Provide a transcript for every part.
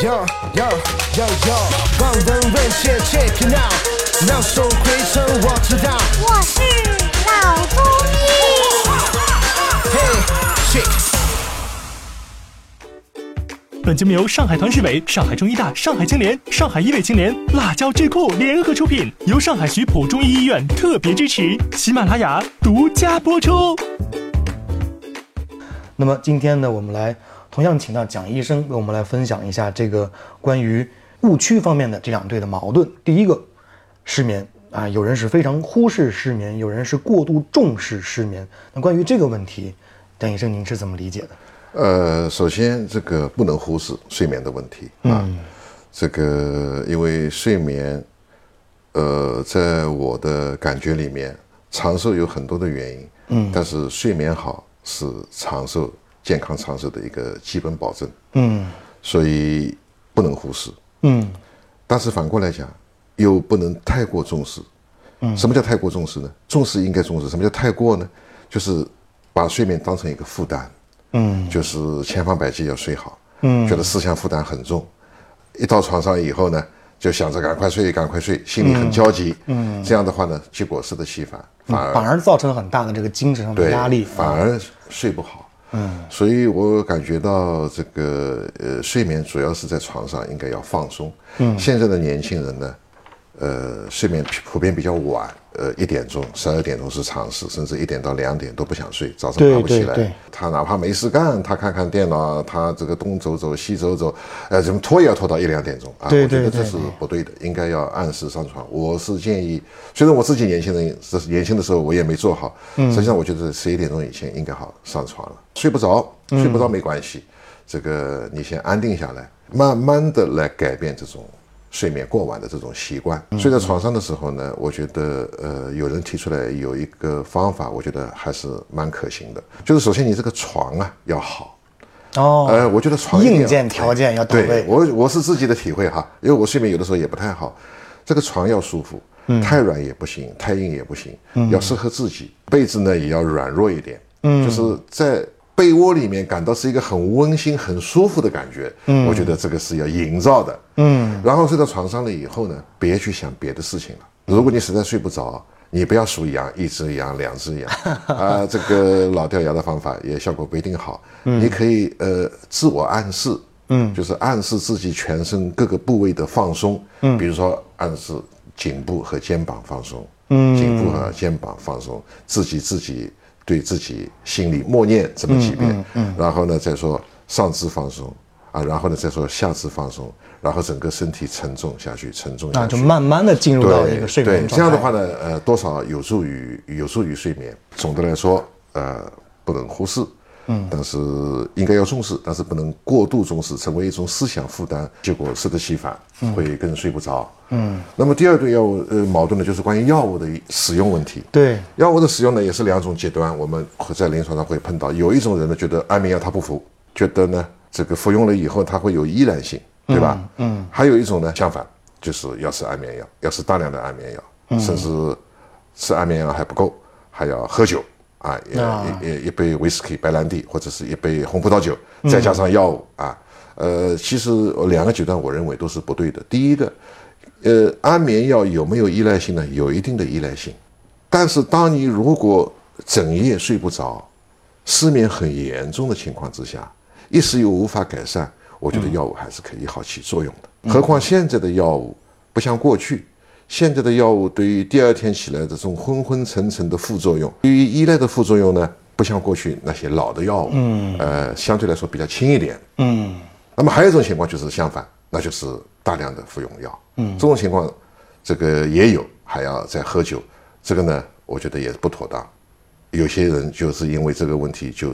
Yo yo yo yo，望闻问切 check it out，妙手回春我知道。我是老中医。嘿，shit。本节目由上海团市委、上海中医大、上海青联、上海医卫青联、辣椒智库联合出品，由上海徐浦中医医院特别支持，喜马拉雅独家播出。那么今天呢，我们来同样请到蒋医生为我们来分享一下这个关于误区方面的这两对的矛盾。第一个，失眠啊，有人是非常忽视失眠，有人是过度重视失眠。那关于这个问题，蒋医生您是怎么理解的？呃，首先这个不能忽视睡眠的问题啊，这个因为睡眠，呃，在我的感觉里面，长寿有很多的原因，嗯，但是睡眠好是长寿、健康长寿的一个基本保证，嗯，所以不能忽视，嗯，但是反过来讲，又不能太过重视，嗯，什么叫太过重视呢？重视应该重视，什么叫太过呢？就是把睡眠当成一个负担。嗯，就是千方百计要睡好，嗯，觉得思想负担很重，一到床上以后呢，就想着赶快睡，赶快睡，心里很焦急，嗯，这样的话呢，结果适得其反，反而反而造成很大的这个精神上的压力，反而睡不好，嗯，所以我感觉到这个呃，睡眠主要是在床上应该要放松，嗯，现在的年轻人呢。呃，睡眠普遍比较晚，呃，一点钟、十二点钟是常事，甚至一点到两点都不想睡，早上爬不起来。他哪怕没事干，他看看电脑，他这个东走走西走走，呃，怎么拖也要拖到一两点钟啊？我觉得这是不对的，应该要按时上床。我是建议，虽然我自己年轻人，这是年轻的时候我也没做好，实际上我觉得十一点钟以前应该好上床了。睡不着，睡不着没关系，这个你先安定下来，慢慢的来改变这种。睡眠过晚的这种习惯，睡在床上的时候呢，我觉得呃，有人提出来有一个方法，我觉得还是蛮可行的。就是首先你这个床啊要好，哦，呃，我觉得床硬件条件要到位。我我是自己的体会哈，因为我睡眠有的时候也不太好，这个床要舒服，嗯太软也不行，太硬也不行，嗯要适合自己。被子呢也要软弱一点，嗯，就是在。被窝里面感到是一个很温馨、很舒服的感觉，嗯，我觉得这个是要营造的，嗯。然后睡到床上了以后呢，别去想别的事情了。如果你实在睡不着，你不要数羊，一只羊、两只羊，啊，这个老掉牙的方法也效果不一定好。你可以呃自我暗示，嗯，就是暗示自己全身各个部位的放松，嗯，比如说暗示颈部和肩膀放松，嗯，颈部和肩膀放松，自己自己。对自己心里默念这么几遍，然后呢再说上肢放松啊，然后呢再说下肢放松，然后整个身体沉重下去，沉重下去，那就慢慢的进入到一个睡眠对，这样的话呢，呃，多少有助于有助于睡眠。总的来说，呃，不能忽视。嗯，但是应该要重视，但是不能过度重视，成为一种思想负担，结果适得其反，会更睡不着。嗯，那么第二对药物呃矛盾呢，就是关于药物的使用问题。对，药物的使用呢也是两种极端，我们会在临床上会碰到。有一种人呢觉得安眠药他不服，觉得呢这个服用了以后他会有依赖性，对吧？嗯，还有一种呢相反，就是要吃安眠药，要吃大量的安眠药，甚至吃安眠药还不够，还要喝酒。啊，一一一杯威士忌、白兰地，或者是一杯红葡萄酒，再加上药物啊，呃，其实两个阶段我认为都是不对的。第一个，呃，安眠药有没有依赖性呢？有一定的依赖性，但是当你如果整夜睡不着，失眠很严重的情况之下，一时又无法改善，我觉得药物还是可以好起作用的。何况现在的药物不像过去。现在的药物对于第二天起来的这种昏昏沉沉的副作用，对于依赖的副作用呢，不像过去那些老的药物，嗯，呃，相对来说比较轻一点，嗯。那么还有一种情况就是相反，那就是大量的服用药，嗯，这种情况，这个也有，还要再喝酒，这个呢，我觉得也是不妥当。有些人就是因为这个问题就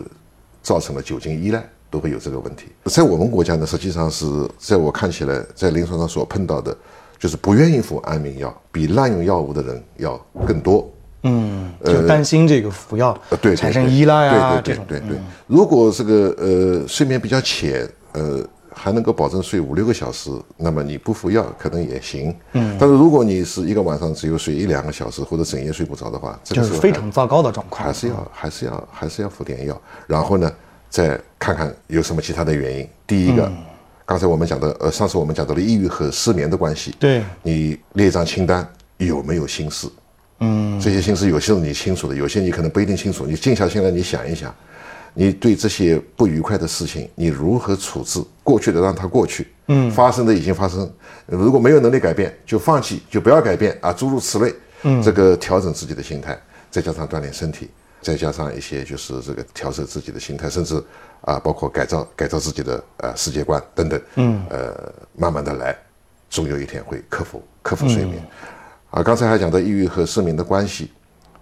造成了酒精依赖，都会有这个问题。在我们国家呢，实际上是在我看起来，在临床上所碰到的。就是不愿意服安眠药，比滥用药物的人要更多。嗯，就担心这个服药对产生依赖啊这种。对对对，如果这个呃睡眠比较浅，呃还能够保证睡五六个小时，那么你不服药可能也行。嗯，但是如果你是一个晚上只有睡一两个小时，或者整夜睡不着的话，这是非常糟糕的状况。还是要还是要还是要服点药，然后呢再看看有什么其他的原因。第一个。刚才我们讲的，呃，上次我们讲到了抑郁和失眠的关系。对你列一张清单，有没有心事？嗯，这些心事有些是你清楚的，有些你可能不一定清楚。你静下心来，你想一想，你对这些不愉快的事情，你如何处置？过去的让它过去，嗯，发生的已经发生，如果没有能力改变，就放弃，就不要改变啊，诸如此类。嗯，这个调整自己的心态，再加上锻炼身体，再加上一些就是这个调整自己的心态，甚至啊，包括改造改造自己的呃世界观等等。嗯，呃，慢慢的来，总有一天会克服克服睡眠。啊，刚才还讲到抑郁和失眠的关系，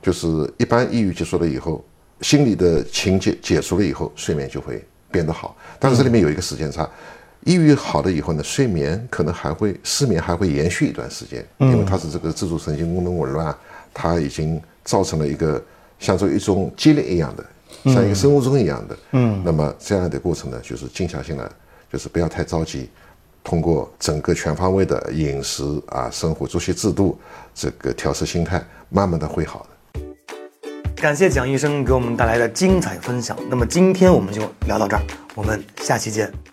就是一般抑郁结束了以后，心理的情节解除了以后，睡眠就会变得好。但是这里面有一个时间差，抑郁好了以后呢，睡眠可能还会失眠还会延续一段时间，因为它是这个自主神经功能紊乱，它已经造成了一个像做一种激励一样的，像一个生物钟一样的。嗯，那么这样的过程呢，就是静下心来，就是不要太着急。通过整个全方位的饮食啊、生活作息制度，这个调试心态，慢慢的会好的。感谢蒋医生给我们带来的精彩分享。那么今天我们就聊到这儿，我们下期见。